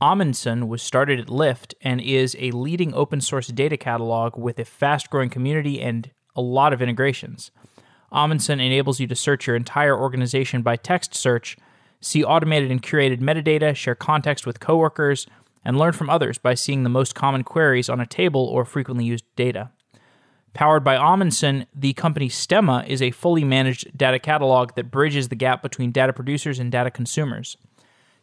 Amundsen was started at Lyft and is a leading open source data catalog with a fast growing community and a lot of integrations. Amundsen enables you to search your entire organization by text search, see automated and curated metadata, share context with coworkers, and learn from others by seeing the most common queries on a table or frequently used data. Powered by Amundsen, the company Stemma is a fully managed data catalog that bridges the gap between data producers and data consumers.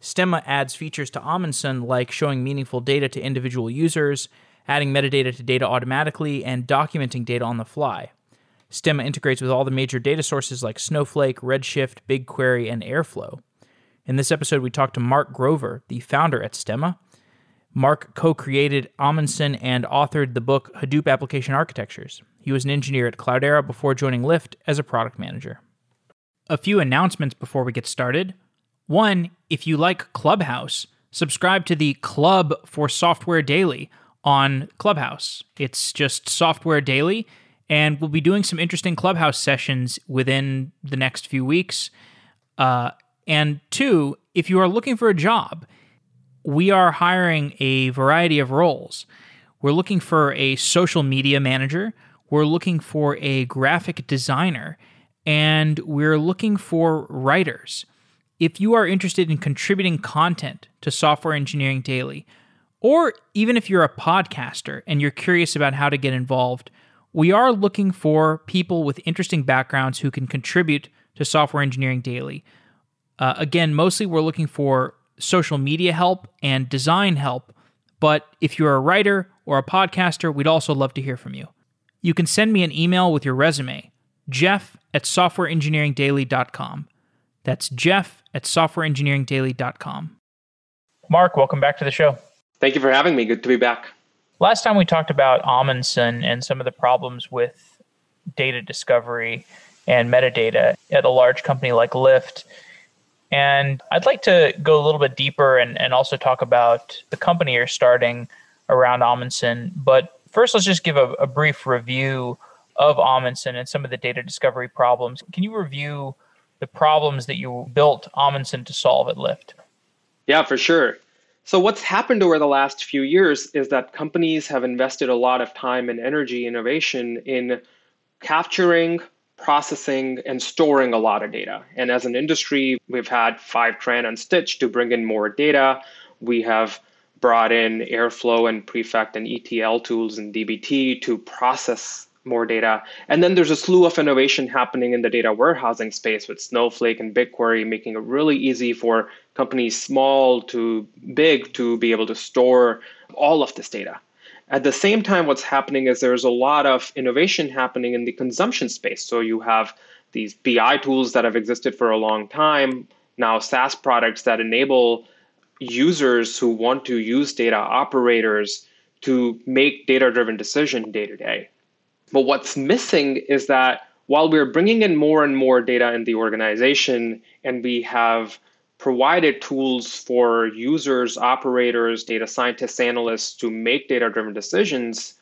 Stemma adds features to Amundsen like showing meaningful data to individual users, adding metadata to data automatically, and documenting data on the fly. Stemma integrates with all the major data sources like Snowflake, Redshift, BigQuery, and Airflow. In this episode, we talked to Mark Grover, the founder at Stemma. Mark co created Amundsen and authored the book Hadoop Application Architectures. He was an engineer at Cloudera before joining Lyft as a product manager. A few announcements before we get started. One, if you like Clubhouse, subscribe to the Club for Software Daily on Clubhouse. It's just Software Daily, and we'll be doing some interesting Clubhouse sessions within the next few weeks. Uh, and two, if you are looking for a job, we are hiring a variety of roles. We're looking for a social media manager, we're looking for a graphic designer, and we're looking for writers if you are interested in contributing content to Software Engineering Daily, or even if you're a podcaster and you're curious about how to get involved, we are looking for people with interesting backgrounds who can contribute to Software Engineering Daily. Uh, again, mostly we're looking for social media help and design help, but if you're a writer or a podcaster, we'd also love to hear from you. You can send me an email with your resume, jeff at softwareengineeringdaily.com. That's jeff at softwareengineeringdaily.com. Mark, welcome back to the show. Thank you for having me. Good to be back. Last time we talked about Amundsen and some of the problems with data discovery and metadata at a large company like Lyft. And I'd like to go a little bit deeper and, and also talk about the company you're starting around Amundsen. But first, let's just give a, a brief review of Amundsen and some of the data discovery problems. Can you review the problems that you built Amundsen to solve at Lyft? Yeah, for sure. So, what's happened over the last few years is that companies have invested a lot of time and energy innovation in capturing, processing, and storing a lot of data. And as an industry, we've had Fivetran and Stitch to bring in more data. We have brought in Airflow and Prefect and ETL tools and DBT to process more data. And then there's a slew of innovation happening in the data warehousing space with Snowflake and BigQuery, making it really easy for companies small to big to be able to store all of this data. At the same time, what's happening is there's a lot of innovation happening in the consumption space. So you have these BI tools that have existed for a long time, now SaaS products that enable users who want to use data operators to make data driven decision day to day. But what's missing is that while we're bringing in more and more data in the organization and we have provided tools for users, operators, data scientists, analysts to make data driven decisions,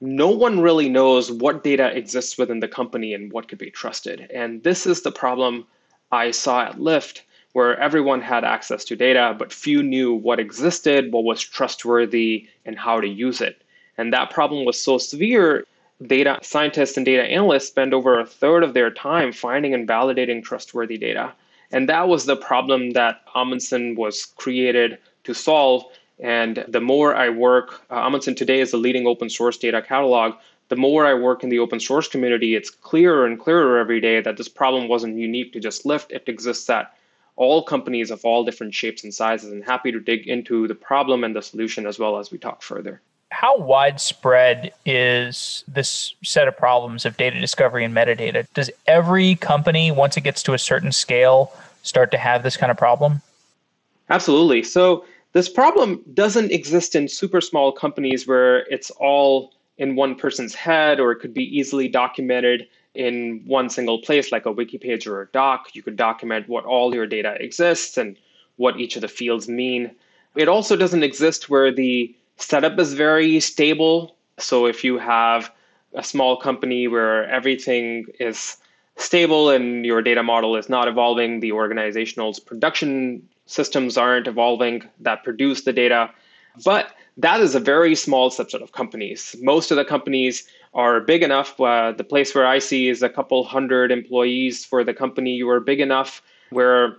no one really knows what data exists within the company and what could be trusted. And this is the problem I saw at Lyft, where everyone had access to data, but few knew what existed, what was trustworthy, and how to use it. And that problem was so severe data scientists and data analysts spend over a third of their time finding and validating trustworthy data. And that was the problem that Amundsen was created to solve. And the more I work, uh, Amundsen today is the leading open source data catalog. The more I work in the open source community, it's clearer and clearer every day that this problem wasn't unique to just Lyft. It exists at all companies of all different shapes and sizes, and happy to dig into the problem and the solution as well as we talk further how widespread is this set of problems of data discovery and metadata? Does every company, once it gets to a certain scale, start to have this kind of problem? Absolutely. So, this problem doesn't exist in super small companies where it's all in one person's head or it could be easily documented in one single place, like a wiki page or a doc. You could document what all your data exists and what each of the fields mean. It also doesn't exist where the setup is very stable. So if you have a small company where everything is stable and your data model is not evolving, the organizational's production systems aren't evolving that produce the data. But that is a very small subset of companies. Most of the companies are big enough. Uh, the place where I see is a couple hundred employees for the company. You are big enough where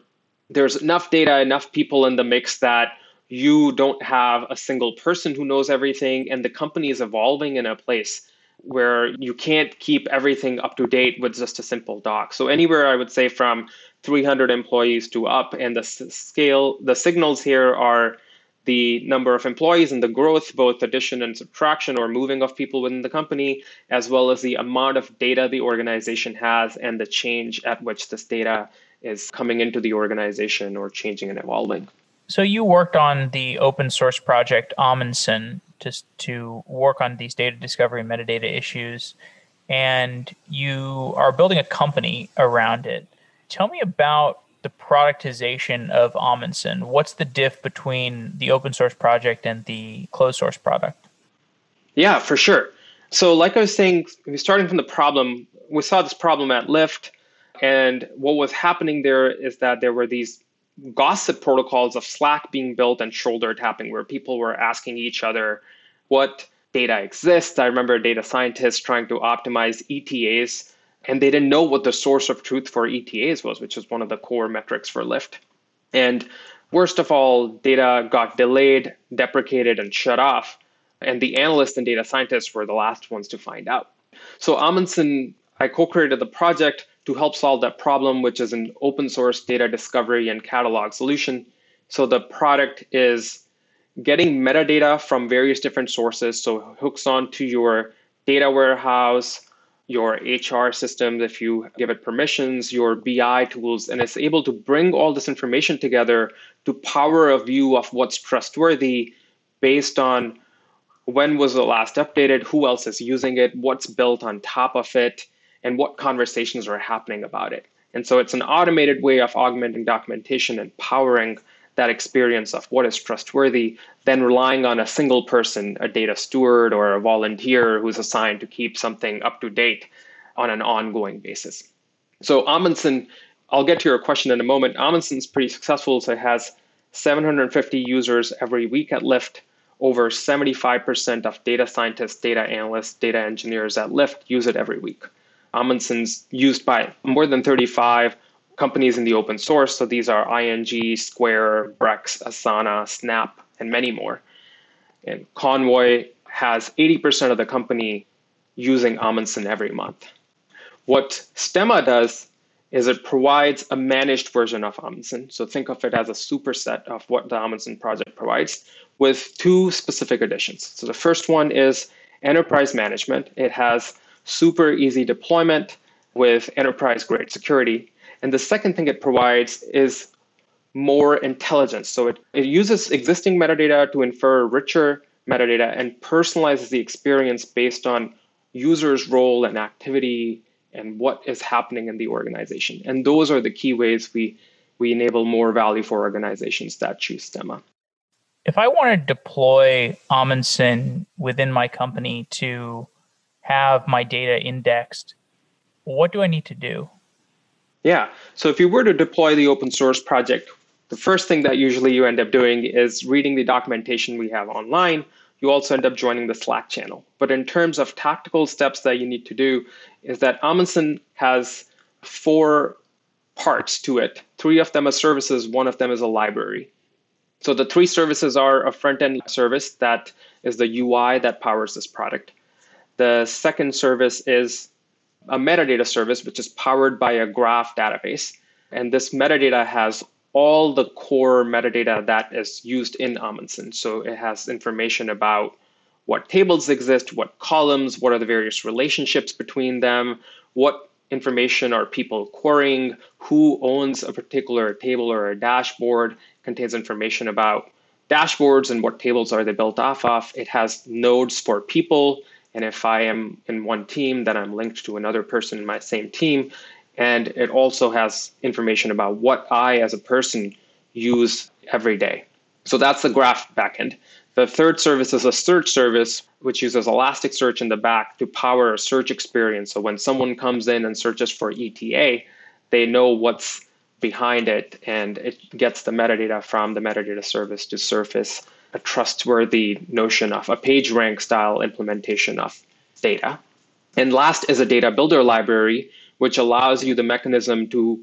there's enough data, enough people in the mix that you don't have a single person who knows everything, and the company is evolving in a place where you can't keep everything up to date with just a simple doc. So anywhere I would say from 300 employees to up, and the scale, the signals here are the number of employees and the growth, both addition and subtraction or moving of people within the company, as well as the amount of data the organization has and the change at which this data is coming into the organization or changing and evolving. So you worked on the open source project Amundsen to, to work on these data discovery metadata issues, and you are building a company around it. Tell me about the productization of Amundsen. What's the diff between the open source project and the closed source product? Yeah, for sure. So, like I was saying, starting from the problem, we saw this problem at Lyft, and what was happening there is that there were these gossip protocols of Slack being built and shoulder tapping, where people were asking each other what data exists. I remember data scientists trying to optimize ETAs and they didn't know what the source of truth for ETAs was, which is one of the core metrics for Lyft. And worst of all, data got delayed, deprecated, and shut off. And the analysts and data scientists were the last ones to find out. So Amundsen, I co-created the project to help solve that problem, which is an open source data discovery and catalog solution. So the product is getting metadata from various different sources. So it hooks onto your data warehouse, your HR systems, if you give it permissions, your BI tools, and it's able to bring all this information together to power a view of what's trustworthy based on when was the last updated, who else is using it, what's built on top of it, and what conversations are happening about it. And so it's an automated way of augmenting documentation and powering that experience of what is trustworthy than relying on a single person, a data steward or a volunteer who's assigned to keep something up to date on an ongoing basis. So Amundsen, I'll get to your question in a moment. Amundsen's pretty successful, so it has 750 users every week at Lyft. Over 75% of data scientists, data analysts, data engineers at Lyft use it every week. Amundsen's used by more than 35 companies in the open source. So these are ING, Square, Brex, Asana, Snap, and many more. And Convoy has 80% of the company using Amundsen every month. What Stemma does is it provides a managed version of Amundsen. So think of it as a superset of what the Amundsen project provides with two specific additions. So the first one is enterprise management. It has super easy deployment with enterprise grade security. And the second thing it provides is more intelligence. So it, it uses existing metadata to infer richer metadata and personalizes the experience based on users' role and activity and what is happening in the organization. And those are the key ways we, we enable more value for organizations that choose Stemma. If I want to deploy Amundsen within my company to have my data indexed, what do I need to do? Yeah. So if you were to deploy the open source project, the first thing that usually you end up doing is reading the documentation we have online. You also end up joining the Slack channel. But in terms of tactical steps that you need to do, is that Amundsen has four parts to it. Three of them are services, one of them is a library. So the three services are a front end service that is the UI that powers this product. The second service is a metadata service, which is powered by a graph database. And this metadata has all the core metadata that is used in Amundsen. So it has information about what tables exist, what columns, what are the various relationships between them, what information are people querying, who owns a particular table or a dashboard, contains information about dashboards and what tables are they built off of. It has nodes for people and if I am in one team, then I'm linked to another person in my same team. And it also has information about what I, as a person, use every day. So that's the graph backend. The third service is a search service, which uses Elasticsearch in the back to power a search experience. So when someone comes in and searches for ETA, they know what's behind it and it gets the metadata from the metadata service to surface a trustworthy notion of a PageRank style implementation of data. And last is a data builder library, which allows you the mechanism to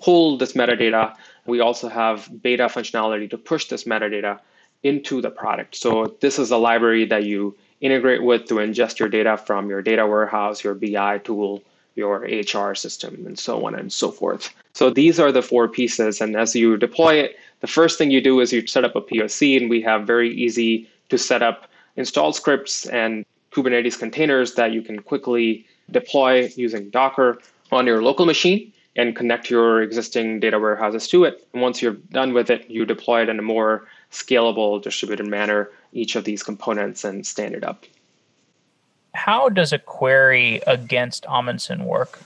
pull this metadata. We also have beta functionality to push this metadata into the product. So this is a library that you integrate with to ingest your data from your data warehouse, your BI tool, your HR system, and so on and so forth. So these are the four pieces. And as you deploy it, the first thing you do is you set up a POC, and we have very easy to set up install scripts and Kubernetes containers that you can quickly deploy using Docker on your local machine and connect your existing data warehouses to it. And once you're done with it, you deploy it in a more scalable, distributed manner, each of these components, and stand it up. How does a query against Amundsen work?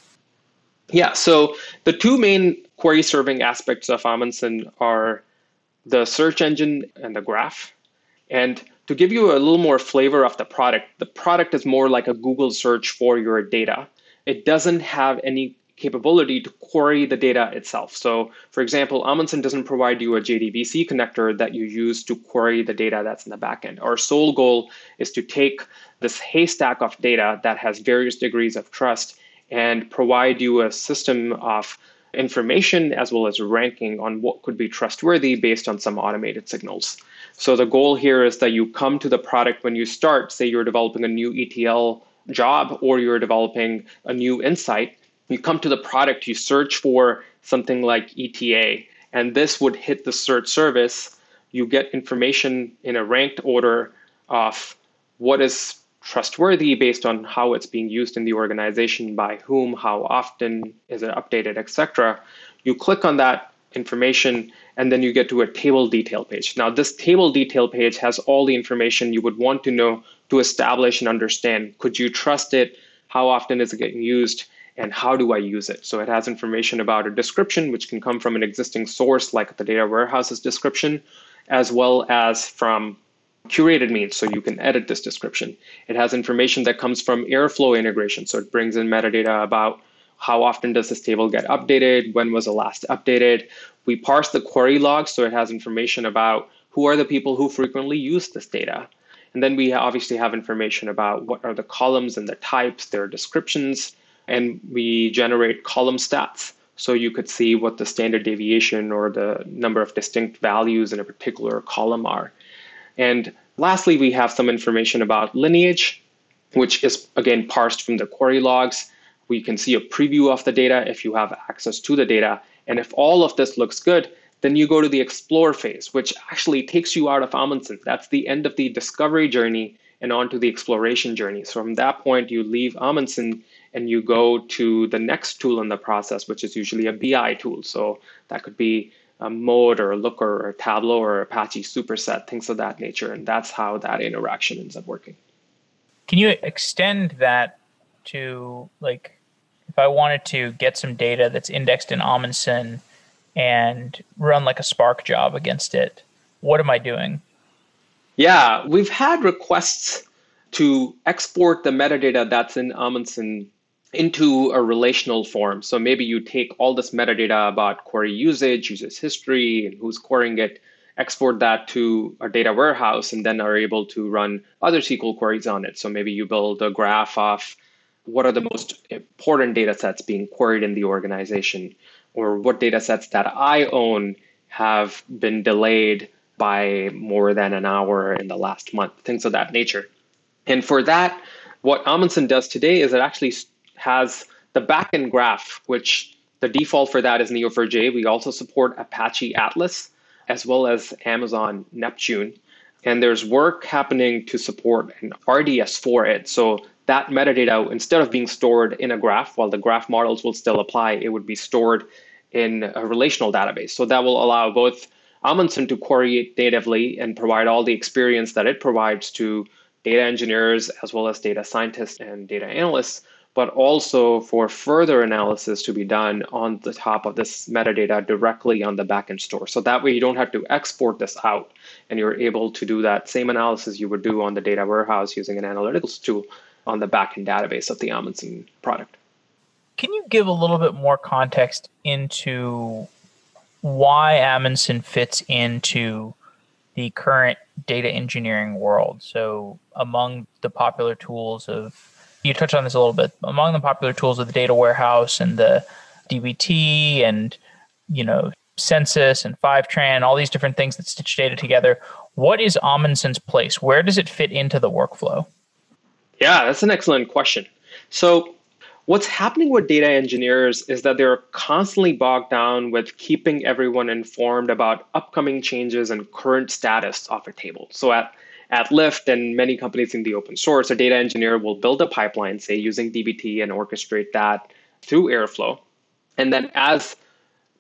Yeah, so the two main query serving aspects of Amundsen are the search engine and the graph. And to give you a little more flavor of the product, the product is more like a Google search for your data. It doesn't have any capability to query the data itself. So, for example, Amundsen doesn't provide you a JDBC connector that you use to query the data that's in the backend. Our sole goal is to take this haystack of data that has various degrees of trust and provide you a system of information as well as ranking on what could be trustworthy based on some automated signals. So the goal here is that you come to the product when you start, say you're developing a new ETL job or you're developing a new insight, you come to the product, you search for something like ETA, and this would hit the search service. You get information in a ranked order of what is trustworthy based on how it's being used in the organization, by whom, how often is it updated, etc. You click on that information and then you get to a table detail page. Now, this table detail page has all the information you would want to know to establish and understand. Could you trust it? How often is it getting used? and how do I use it? So it has information about a description, which can come from an existing source like the data warehouse's description, as well as from curated means, so you can edit this description. It has information that comes from Airflow integration, so it brings in metadata about how often does this table get updated, when was the last updated. We parse the query logs, so it has information about who are the people who frequently use this data. And then we obviously have information about what are the columns and the types, their descriptions, and we generate column stats. So you could see what the standard deviation or the number of distinct values in a particular column are. And lastly, we have some information about lineage, which is again parsed from the query logs. We can see a preview of the data if you have access to the data. And if all of this looks good, then you go to the explore phase, which actually takes you out of Amundsen. That's the end of the discovery journey and onto the exploration journey. So from that point, you leave Amundsen and you go to the next tool in the process, which is usually a BI tool. So that could be a Mode or a Looker or a Tableau or Apache Superset, things of that nature. And that's how that interaction ends up working. Can you extend that to like if I wanted to get some data that's indexed in Amundsen and run like a Spark job against it, what am I doing? Yeah, we've had requests to export the metadata that's in Amundsen into a relational form. So maybe you take all this metadata about query usage, usage history, and who's querying it, export that to a data warehouse, and then are able to run other SQL queries on it. So maybe you build a graph of what are the most important data sets being queried in the organization, or what data sets that I own have been delayed by more than an hour in the last month, things of that nature. And for that, what Amundsen does today is it actually has the backend graph, which the default for that is Neo4j. We also support Apache Atlas as well as Amazon Neptune. And there's work happening to support an RDS for it. So that metadata, instead of being stored in a graph, while the graph models will still apply, it would be stored in a relational database. So that will allow both Amundsen to query it natively and provide all the experience that it provides to data engineers as well as data scientists and data analysts but also for further analysis to be done on the top of this metadata directly on the backend store. So that way you don't have to export this out and you're able to do that same analysis you would do on the data warehouse using an analytics tool on the backend database of the Amundsen product. Can you give a little bit more context into why Amundsen fits into the current data engineering world. So, among the popular tools of, you touched on this a little bit, among the popular tools of the data warehouse and the DBT and, you know, Census and Fivetran, all these different things that stitch data together. What is Amundsen's place? Where does it fit into the workflow? Yeah, that's an excellent question. So, what's happening with data engineers is that they're constantly bogged down with keeping everyone informed about upcoming changes and current status of a table. So, at at Lyft and many companies in the open source, a data engineer will build a pipeline, say using DBT, and orchestrate that through Airflow. And then as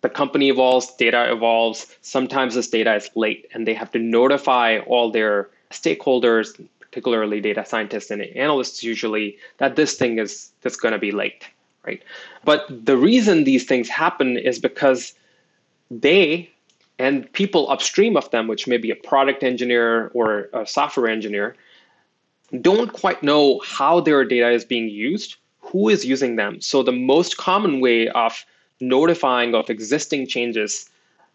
the company evolves, data evolves, sometimes this data is late and they have to notify all their stakeholders, particularly data scientists and analysts usually, that this thing is that's going to be late, right? But the reason these things happen is because they and people upstream of them, which may be a product engineer or a software engineer, don't quite know how their data is being used, who is using them. So the most common way of notifying of existing changes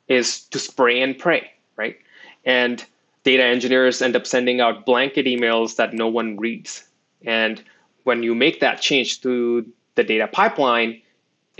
is to spray and pray, right? And data engineers end up sending out blanket emails that no one reads. And when you make that change to the data pipeline,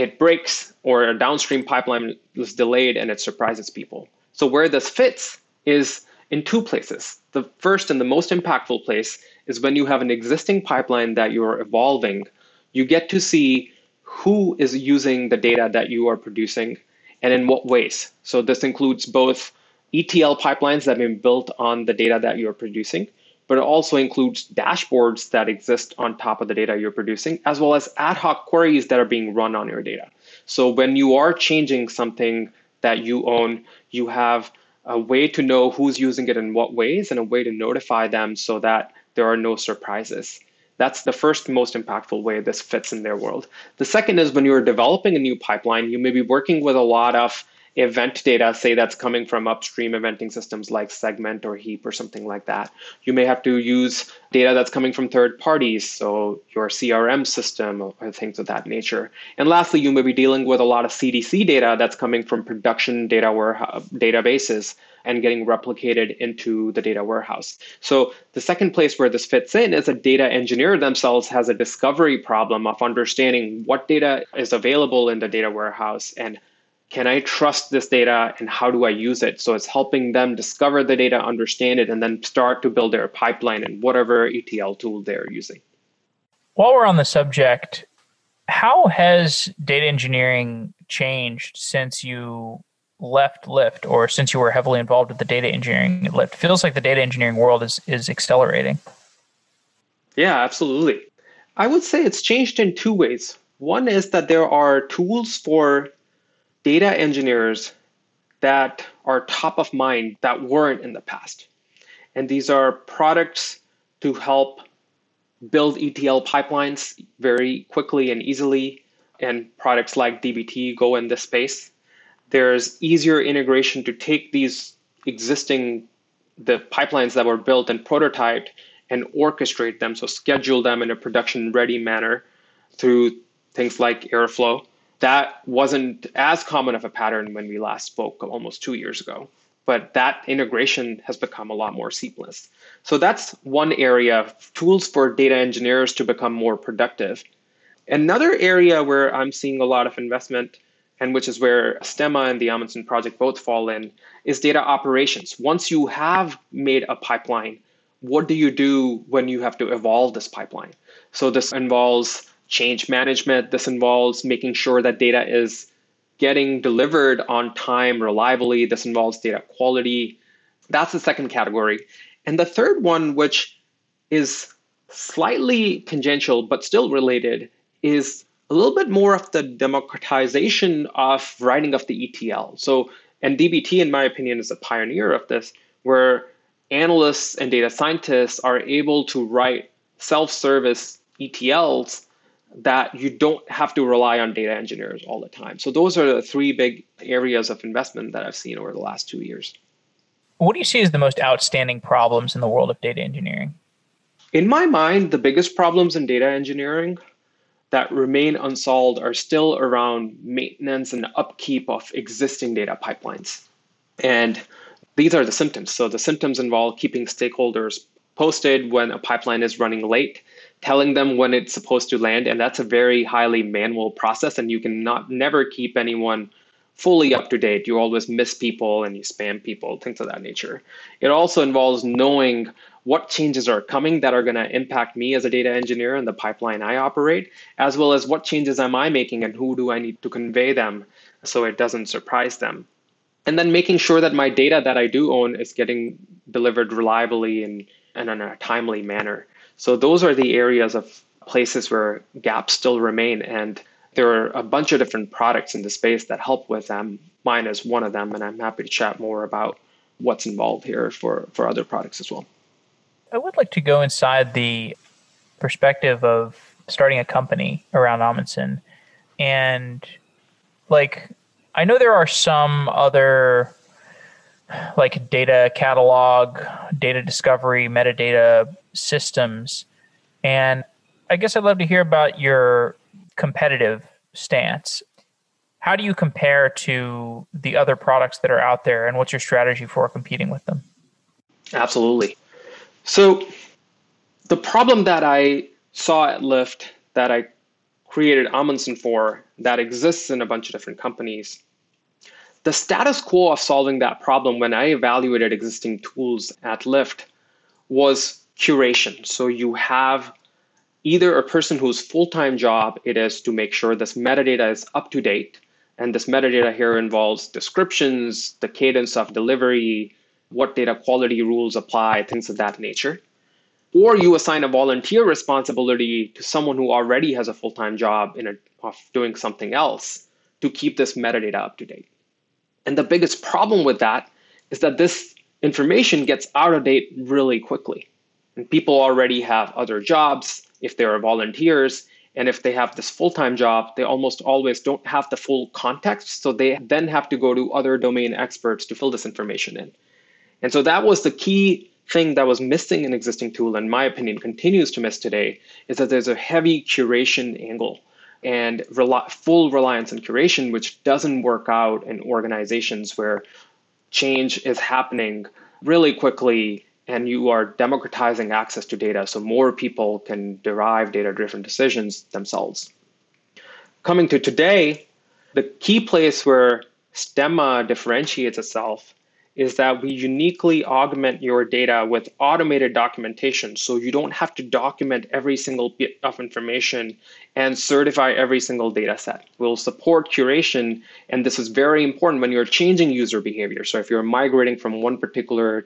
it breaks or a downstream pipeline is delayed and it surprises people. So where this fits is in two places. The first and the most impactful place is when you have an existing pipeline that you're evolving, you get to see who is using the data that you are producing and in what ways. So this includes both ETL pipelines that have been built on the data that you're producing, but it also includes dashboards that exist on top of the data you're producing, as well as ad hoc queries that are being run on your data. So when you are changing something that you own, you have a way to know who's using it in what ways and a way to notify them so that there are no surprises. That's the first most impactful way this fits in their world. The second is when you're developing a new pipeline, you may be working with a lot of event data, say that's coming from upstream eventing systems like Segment or Heap or something like that. You may have to use data that's coming from third parties, so your CRM system or things of that nature. And lastly, you may be dealing with a lot of CDC data that's coming from production data warehouse databases and getting replicated into the data warehouse. So the second place where this fits in is a data engineer themselves has a discovery problem of understanding what data is available in the data warehouse and can I trust this data and how do I use it? So it's helping them discover the data, understand it, and then start to build their pipeline and whatever ETL tool they're using. While we're on the subject, how has data engineering changed since you left Lyft or since you were heavily involved with the data engineering at Lyft? It feels like the data engineering world is, is accelerating. Yeah, absolutely. I would say it's changed in two ways. One is that there are tools for data engineers that are top of mind that weren't in the past. And these are products to help build ETL pipelines very quickly and easily. And products like DBT go in this space. There's easier integration to take these existing the pipelines that were built and prototyped and orchestrate them, so schedule them in a production ready manner through things like Airflow that wasn't as common of a pattern when we last spoke almost two years ago. But that integration has become a lot more seamless. So that's one area, tools for data engineers to become more productive. Another area where I'm seeing a lot of investment, and which is where Stemma and the Amundsen project both fall in, is data operations. Once you have made a pipeline, what do you do when you have to evolve this pipeline? So this involves change management. This involves making sure that data is getting delivered on time reliably. This involves data quality. That's the second category. And the third one, which is slightly tangential but still related, is a little bit more of the democratization of writing of the ETL. So, and DBT, in my opinion, is a pioneer of this, where analysts and data scientists are able to write self service ETLs that you don't have to rely on data engineers all the time. So those are the three big areas of investment that I've seen over the last two years. What do you see as the most outstanding problems in the world of data engineering? In my mind, the biggest problems in data engineering that remain unsolved are still around maintenance and upkeep of existing data pipelines. And these are the symptoms. So the symptoms involve keeping stakeholders posted when a pipeline is running late, telling them when it's supposed to land, and that's a very highly manual process, and you can not never keep anyone fully up to date. You always miss people and you spam people, things of that nature. It also involves knowing what changes are coming that are going to impact me as a data engineer and the pipeline I operate, as well as what changes am I making and who do I need to convey them so it doesn't surprise them. And then making sure that my data that I do own is getting delivered reliably and, and in a timely manner. So those are the areas of places where gaps still remain. And there are a bunch of different products in the space that help with them. Mine is one of them, and I'm happy to chat more about what's involved here for, for other products as well. I would like to go inside the perspective of starting a company around Amundsen. And like, I know there are some other like data catalog, data discovery, metadata systems. And I guess I'd love to hear about your competitive stance. How do you compare to the other products that are out there, and what's your strategy for competing with them? Absolutely. So, the problem that I saw at Lyft that I created Amundsen for that exists in a bunch of different companies. The status quo of solving that problem when I evaluated existing tools at Lyft was curation. So you have either a person whose full-time job it is to make sure this metadata is up to date and this metadata here involves descriptions the cadence of delivery what data quality rules apply things of that nature. Or you assign a volunteer responsibility to someone who already has a full-time job in a, of doing something else to keep this metadata up to date. And the biggest problem with that is that this information gets out of date really quickly and people already have other jobs if they are volunteers. And if they have this full time job, they almost always don't have the full context. So they then have to go to other domain experts to fill this information in. And so that was the key thing that was missing in existing tool, in my opinion, continues to miss today, is that there's a heavy curation angle and full reliance on curation, which doesn't work out in organizations where change is happening really quickly and you are democratizing access to data so more people can derive data driven decisions themselves. Coming to today, the key place where Stemma differentiates itself is that we uniquely augment your data with automated documentation so you don't have to document every single bit of information and certify every single data set. We'll support curation, and this is very important when you're changing user behavior. So if you're migrating from one particular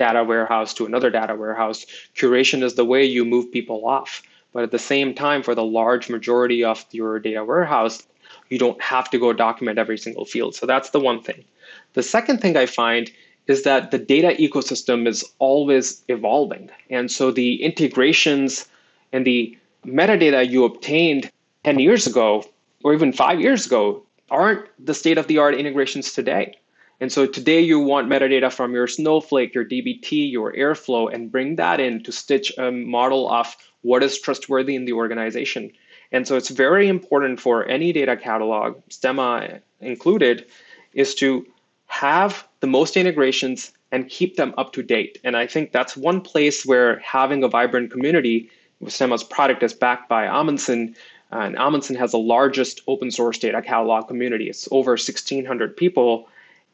data warehouse to another data warehouse, curation is the way you move people off. But at the same time, for the large majority of your data warehouse, you don't have to go document every single field. So that's the one thing. The second thing I find is that the data ecosystem is always evolving. And so the integrations and the metadata you obtained 10 years ago or even five years ago aren't the state of the art integrations today. And so today you want metadata from your Snowflake, your DBT, your Airflow, and bring that in to stitch a model of what is trustworthy in the organization. And so it's very important for any data catalog, Stemma included, is to have the most integrations and keep them up to date. And I think that's one place where having a vibrant community, with Stemma's product is backed by Amundsen, and Amundsen has the largest open source data catalog community. It's over 1,600 people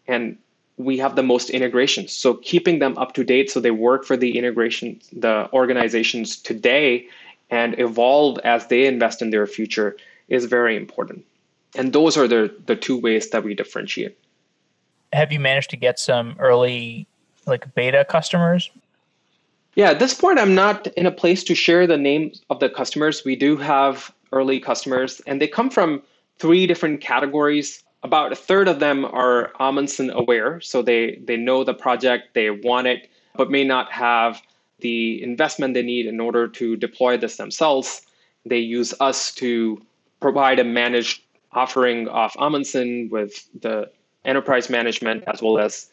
and we have the most integrations. So keeping them up to date so they work for the integration, the organizations today and evolve as they invest in their future is very important. And those are the, the two ways that we differentiate. Have you managed to get some early like beta customers? Yeah, at this point, I'm not in a place to share the names of the customers. We do have early customers, and they come from three different categories about a third of them are Amundsen aware, so they they know the project, they want it, but may not have the investment they need in order to deploy this themselves. They use us to provide a managed offering of Amundsen with the enterprise management as well as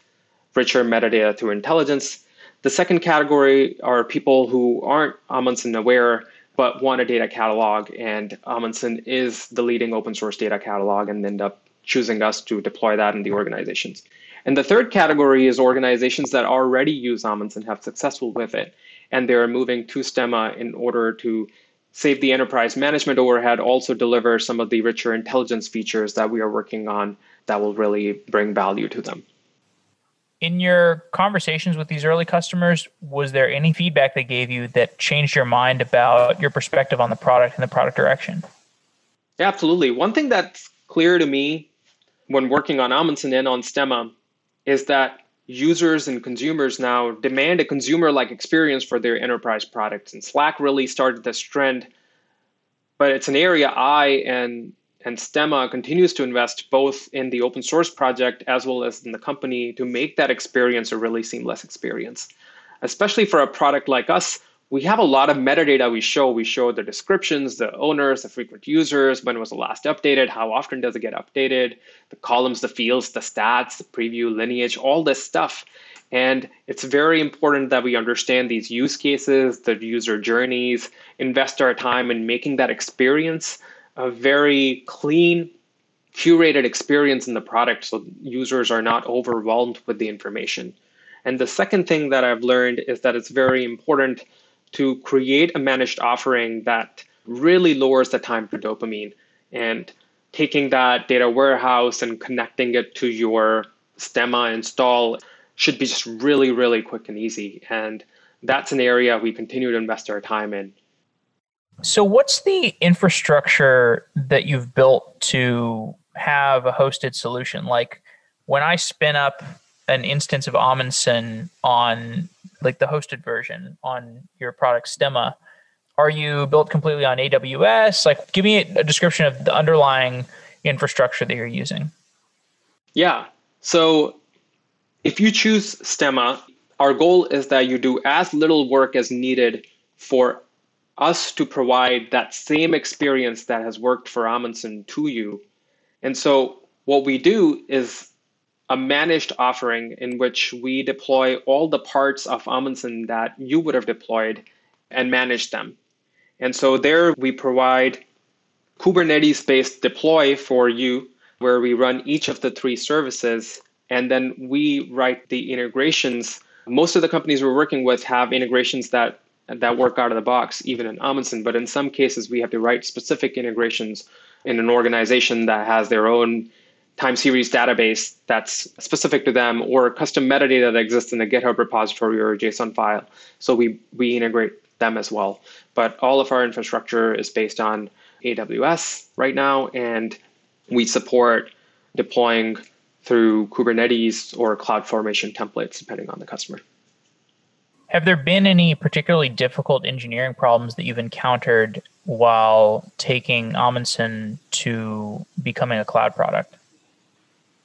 richer metadata through intelligence. The second category are people who aren't Amundsen aware, but want a data catalog. And Amundsen is the leading open source data catalog and end up choosing us to deploy that in the organizations. And the third category is organizations that already use Amundsen have successful with it. And they're moving to Stemma in order to save the enterprise management overhead, also deliver some of the richer intelligence features that we are working on that will really bring value to them. In your conversations with these early customers, was there any feedback they gave you that changed your mind about your perspective on the product and the product direction? Yeah, absolutely. One thing that's clear to me when working on Amundsen and on Stemma is that users and consumers now demand a consumer like experience for their enterprise products. And Slack really started this trend, but it's an area I and and Stemma continues to invest both in the open source project as well as in the company to make that experience a really seamless experience. Especially for a product like us, we have a lot of metadata we show. We show the descriptions, the owners, the frequent users, when was the last updated, how often does it get updated, the columns, the fields, the stats, the preview, lineage, all this stuff. And it's very important that we understand these use cases, the user journeys, invest our time in making that experience a very clean, curated experience in the product so users are not overwhelmed with the information. And the second thing that I've learned is that it's very important to create a managed offering that really lowers the time for dopamine and taking that data warehouse and connecting it to your Stemma install should be just really, really quick and easy. And that's an area we continue to invest our time in. So, what's the infrastructure that you've built to have a hosted solution? Like when I spin up an instance of Amundsen on like the hosted version on your product Stemma, are you built completely on AWS? Like, give me a description of the underlying infrastructure that you're using. Yeah. So, if you choose Stemma, our goal is that you do as little work as needed for us to provide that same experience that has worked for Amundsen to you. And so, what we do is a managed offering in which we deploy all the parts of Amundsen that you would have deployed and manage them. And so there we provide Kubernetes based deploy for you, where we run each of the three services, and then we write the integrations. Most of the companies we're working with have integrations that that work out of the box, even in Amundsen, but in some cases we have to write specific integrations in an organization that has their own time series database that's specific to them or custom metadata that exists in a GitHub repository or a JSON file. So we, we integrate them as well. But all of our infrastructure is based on AWS right now, and we support deploying through Kubernetes or CloudFormation templates, depending on the customer. Have there been any particularly difficult engineering problems that you've encountered while taking Amundsen to becoming a cloud product?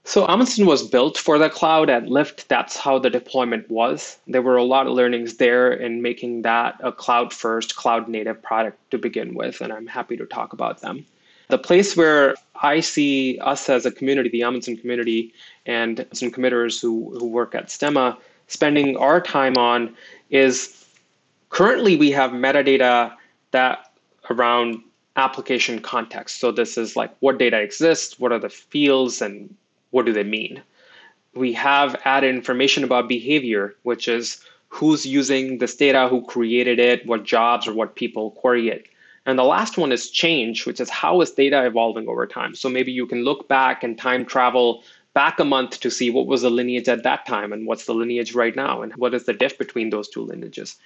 So Amundsen was built for the cloud at Lyft. That's how the deployment was. There were a lot of learnings there in making that a cloud first, cloud native product to begin with, and I'm happy to talk about them. The place where I see us as a community, the Amundsen community, and some committers who, who work at Stemma spending our time on is currently we have metadata that around application context. So this is like what data exists, what are the fields and what do they mean? We have added information about behavior, which is who's using this data, who created it, what jobs or what people query it. And the last one is change, which is how is data evolving over time? So maybe you can look back and time travel back a month to see what was the lineage at that time and what's the lineage right now and what is the diff between those two lineages.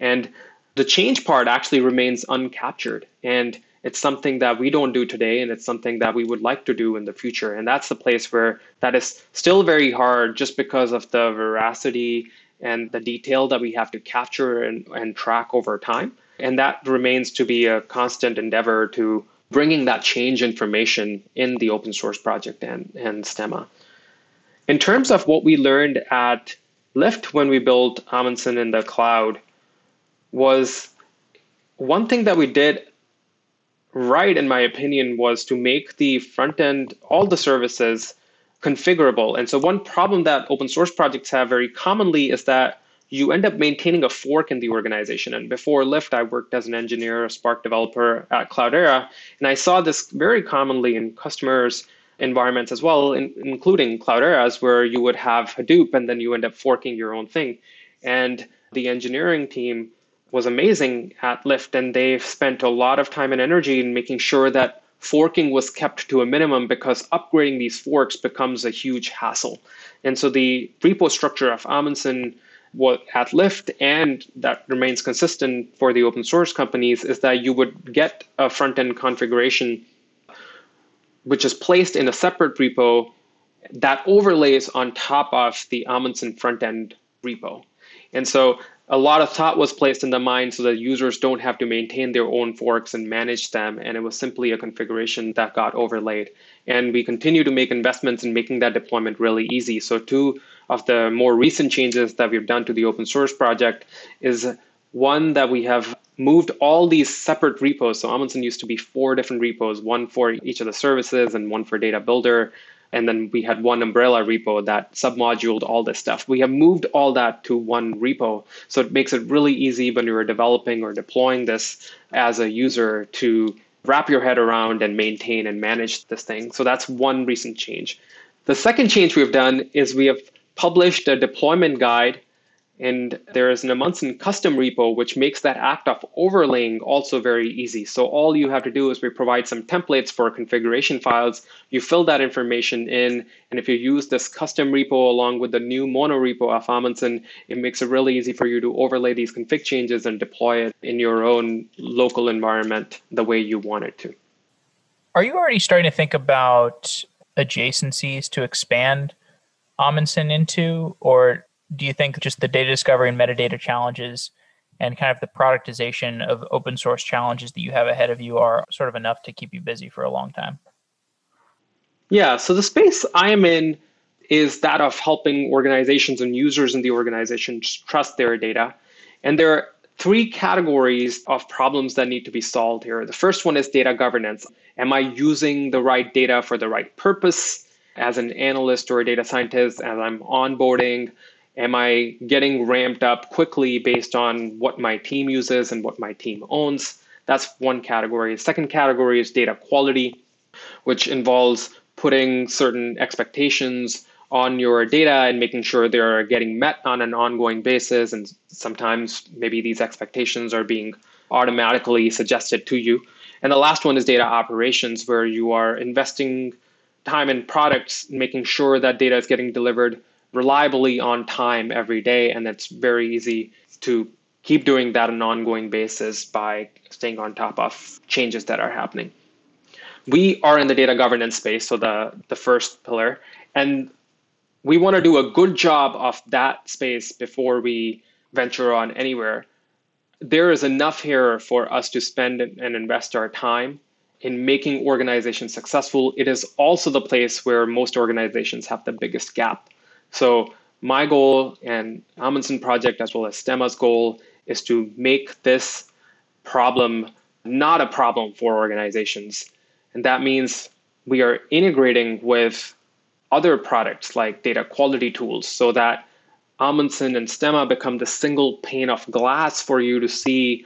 And the change part actually remains uncaptured. And it's something that we don't do today and it's something that we would like to do in the future. And that's the place where that is still very hard just because of the veracity and the detail that we have to capture and, and track over time. And that remains to be a constant endeavor to bringing that change information in the open source project and, and Stemma. In terms of what we learned at Lyft when we built Amundsen in the cloud was one thing that we did right, in my opinion, was to make the front end, all the services configurable. And so, one problem that open source projects have very commonly is that you end up maintaining a fork in the organization. And before Lyft, I worked as an engineer, a Spark developer at Cloudera, and I saw this very commonly in customers' environments as well, in, including Cloudera's, where you would have Hadoop and then you end up forking your own thing. And the engineering team was amazing at Lyft, and they've spent a lot of time and energy in making sure that forking was kept to a minimum because upgrading these forks becomes a huge hassle. And so the repo structure of Amundsen at Lyft and that remains consistent for the open source companies is that you would get a front end configuration which is placed in a separate repo that overlays on top of the Amundsen front end repo. And so a lot of thought was placed in the mind so that users don't have to maintain their own forks and manage them. And it was simply a configuration that got overlaid. And we continue to make investments in making that deployment really easy. So, two of the more recent changes that we've done to the open source project is one that we have moved all these separate repos. So, Amundsen used to be four different repos one for each of the services and one for data builder and then we had one umbrella repo that submoduled all this stuff. We have moved all that to one repo. So it makes it really easy when you're developing or deploying this as a user to wrap your head around and maintain and manage this thing. So that's one recent change. The second change we've done is we have published a deployment guide and there is an Amundsen custom repo, which makes that act of overlaying also very easy. So all you have to do is we provide some templates for configuration files. You fill that information in, and if you use this custom repo along with the new mono repo of Amundsen, it makes it really easy for you to overlay these config changes and deploy it in your own local environment the way you want it to. Are you already starting to think about adjacencies to expand Amundsen into, or do you think just the data discovery and metadata challenges and kind of the productization of open source challenges that you have ahead of you are sort of enough to keep you busy for a long time? Yeah, so the space I am in is that of helping organizations and users in the organization trust their data. And there are three categories of problems that need to be solved here. The first one is data governance. Am I using the right data for the right purpose as an analyst or a data scientist as I'm onboarding? Am I getting ramped up quickly based on what my team uses and what my team owns? That's one category. Second category is data quality, which involves putting certain expectations on your data and making sure they're getting met on an ongoing basis. And sometimes maybe these expectations are being automatically suggested to you. And the last one is data operations, where you are investing time in products, making sure that data is getting delivered reliably on time every day. And it's very easy to keep doing that on an ongoing basis by staying on top of changes that are happening. We are in the data governance space, so the, the first pillar, and we want to do a good job of that space before we venture on anywhere. There is enough here for us to spend and invest our time in making organizations successful. It is also the place where most organizations have the biggest gap. So my goal and Amundsen project as well as Stemma's goal is to make this problem not a problem for organizations. And that means we are integrating with other products like data quality tools so that Amundsen and Stemma become the single pane of glass for you to see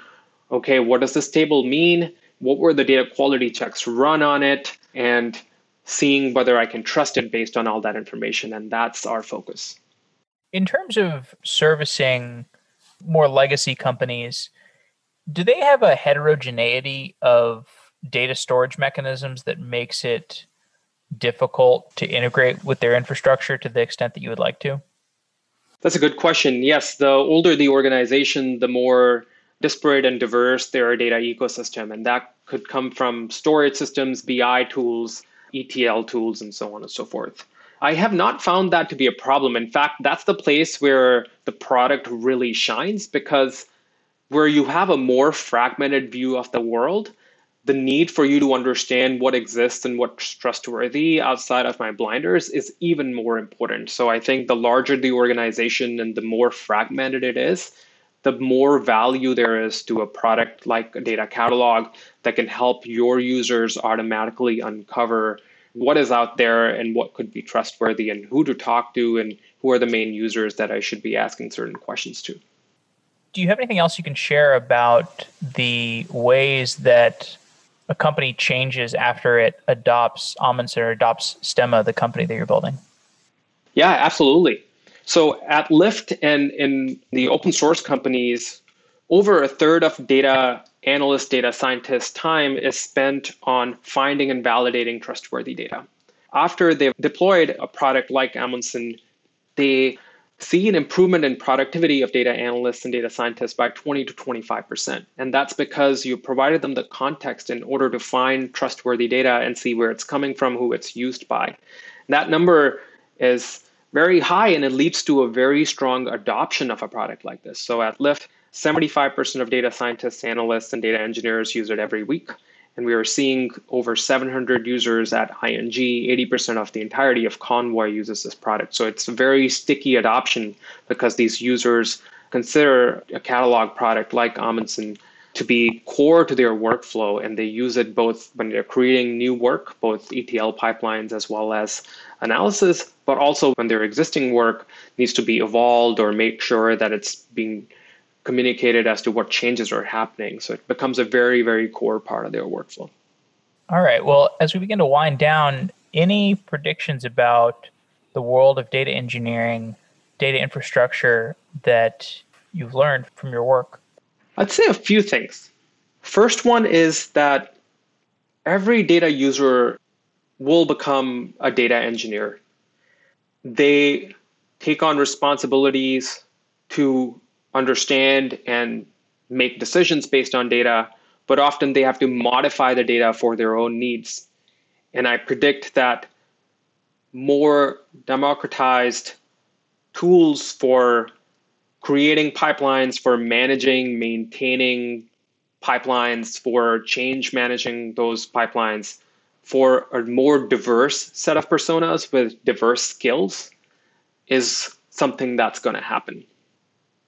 okay, what does this table mean? What were the data quality checks run on it? And seeing whether I can trust it based on all that information. And that's our focus. In terms of servicing more legacy companies, do they have a heterogeneity of data storage mechanisms that makes it difficult to integrate with their infrastructure to the extent that you would like to? That's a good question. Yes, the older the organization, the more disparate and diverse their data ecosystem. And that could come from storage systems, BI tools, ETL tools, and so on and so forth. I have not found that to be a problem. In fact, that's the place where the product really shines because where you have a more fragmented view of the world, the need for you to understand what exists and what's trustworthy outside of my blinders is even more important. So I think the larger the organization and the more fragmented it is, the more value there is to a product like a data catalog that can help your users automatically uncover what is out there and what could be trustworthy and who to talk to and who are the main users that I should be asking certain questions to. Do you have anything else you can share about the ways that a company changes after it adopts Amundsen or adopts Stemma, the company that you're building? Yeah, absolutely. So at Lyft and in the open source companies, over a third of data analyst, data scientist time is spent on finding and validating trustworthy data. After they've deployed a product like Amundsen, they see an improvement in productivity of data analysts and data scientists by 20 to 25%. And that's because you provided them the context in order to find trustworthy data and see where it's coming from, who it's used by. That number is very high and it leads to a very strong adoption of a product like this. So at Lyft, 75% of data scientists, analysts, and data engineers use it every week. And we are seeing over 700 users at ING, 80% of the entirety of Convoy uses this product. So it's a very sticky adoption because these users consider a catalog product like Amundsen to be core to their workflow and they use it both when they're creating new work, both ETL pipelines as well as analysis, but also when their existing work needs to be evolved or make sure that it's being communicated as to what changes are happening. So it becomes a very, very core part of their workflow. All right. Well, as we begin to wind down, any predictions about the world of data engineering, data infrastructure that you've learned from your work? I'd say a few things. First one is that every data user will become a data engineer. They take on responsibilities to understand and make decisions based on data, but often they have to modify the data for their own needs. And I predict that more democratized tools for creating pipelines, for managing, maintaining pipelines, for change managing those pipelines, for a more diverse set of personas with diverse skills is something that's going to happen.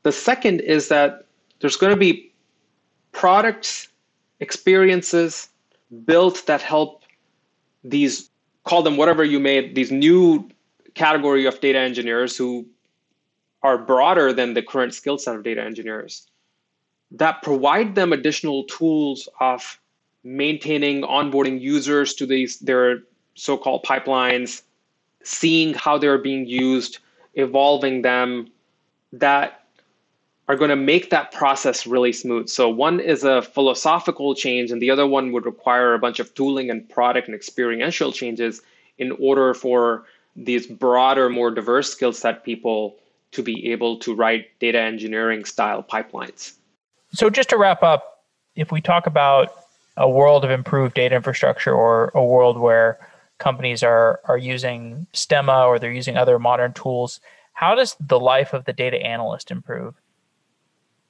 The second is that there's going to be products, experiences built that help these, call them whatever you may, these new category of data engineers who are broader than the current skill set of data engineers that provide them additional tools of maintaining onboarding users to these their so-called pipelines seeing how they're being used evolving them that are going to make that process really smooth. So one is a philosophical change, and the other one would require a bunch of tooling and product and experiential changes in order for these broader, more diverse skill set people to be able to write data engineering style pipelines. So just to wrap up, if we talk about a world of improved data infrastructure or a world where companies are are using Stemma or they're using other modern tools, how does the life of the data analyst improve?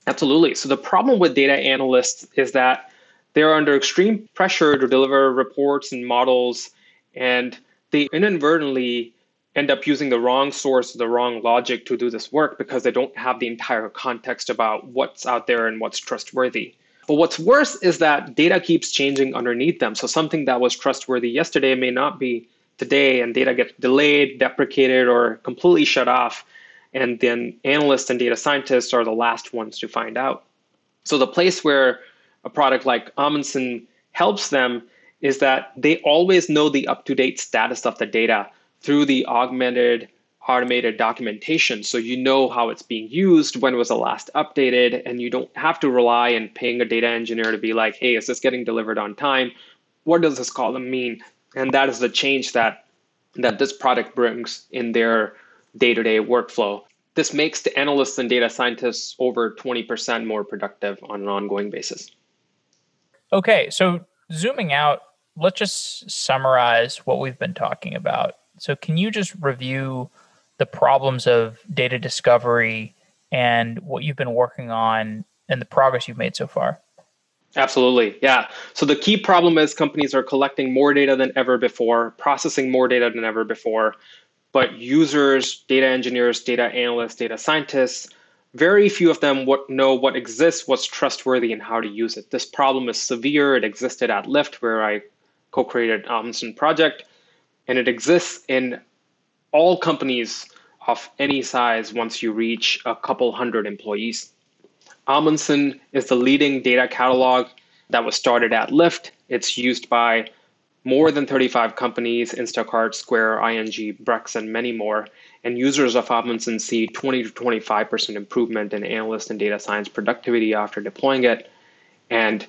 Absolutely. So the problem with data analysts is that they're under extreme pressure to deliver reports and models, and they inadvertently end up using the wrong source, the wrong logic to do this work because they don't have the entire context about what's out there and what's trustworthy. But what's worse is that data keeps changing underneath them. So something that was trustworthy yesterday may not be today, and data gets delayed, deprecated, or completely shut off and then analysts and data scientists are the last ones to find out. So the place where a product like Amundsen helps them is that they always know the up-to-date status of the data through the augmented automated documentation so you know how it's being used when was the last updated and you don't have to rely on paying a data engineer to be like hey is this getting delivered on time what does this column mean and that is the change that that this product brings in their day-to-day workflow. This makes the analysts and data scientists over 20% more productive on an ongoing basis. Okay, so zooming out, let's just summarize what we've been talking about. So, can you just review the problems of data discovery and what you've been working on and the progress you've made so far? Absolutely. Yeah. So the key problem is companies are collecting more data than ever before, processing more data than ever before, but users, data engineers, data analysts, data scientists, very few of them what know what exists, what's trustworthy, and how to use it. This problem is severe. It existed at Lyft, where I co-created Amundsen project, and it exists in all companies of any size once you reach a couple hundred employees. Amundsen is the leading data catalog that was started at Lyft. It's used by more than 35 companies Instacart, Square, ING, Brex, and many more. And users of Amundsen see 20 to 25% improvement in analyst and data science productivity after deploying it. And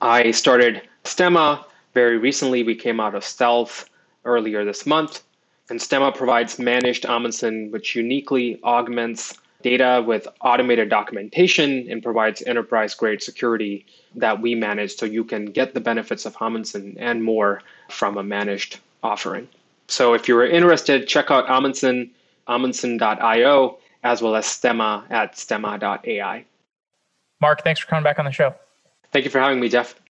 I started Stemma very recently. We came out of Stealth earlier this month. And Stemma provides managed Amundsen, which uniquely augments data with automated documentation and provides enterprise grade security that we manage so you can get the benefits of Amundsen and more from a managed offering. So if you're interested, check out Amundsen, amundsen.io, as well as Stemma at stemma.ai. Mark, thanks for coming back on the show. Thank you for having me, Jeff.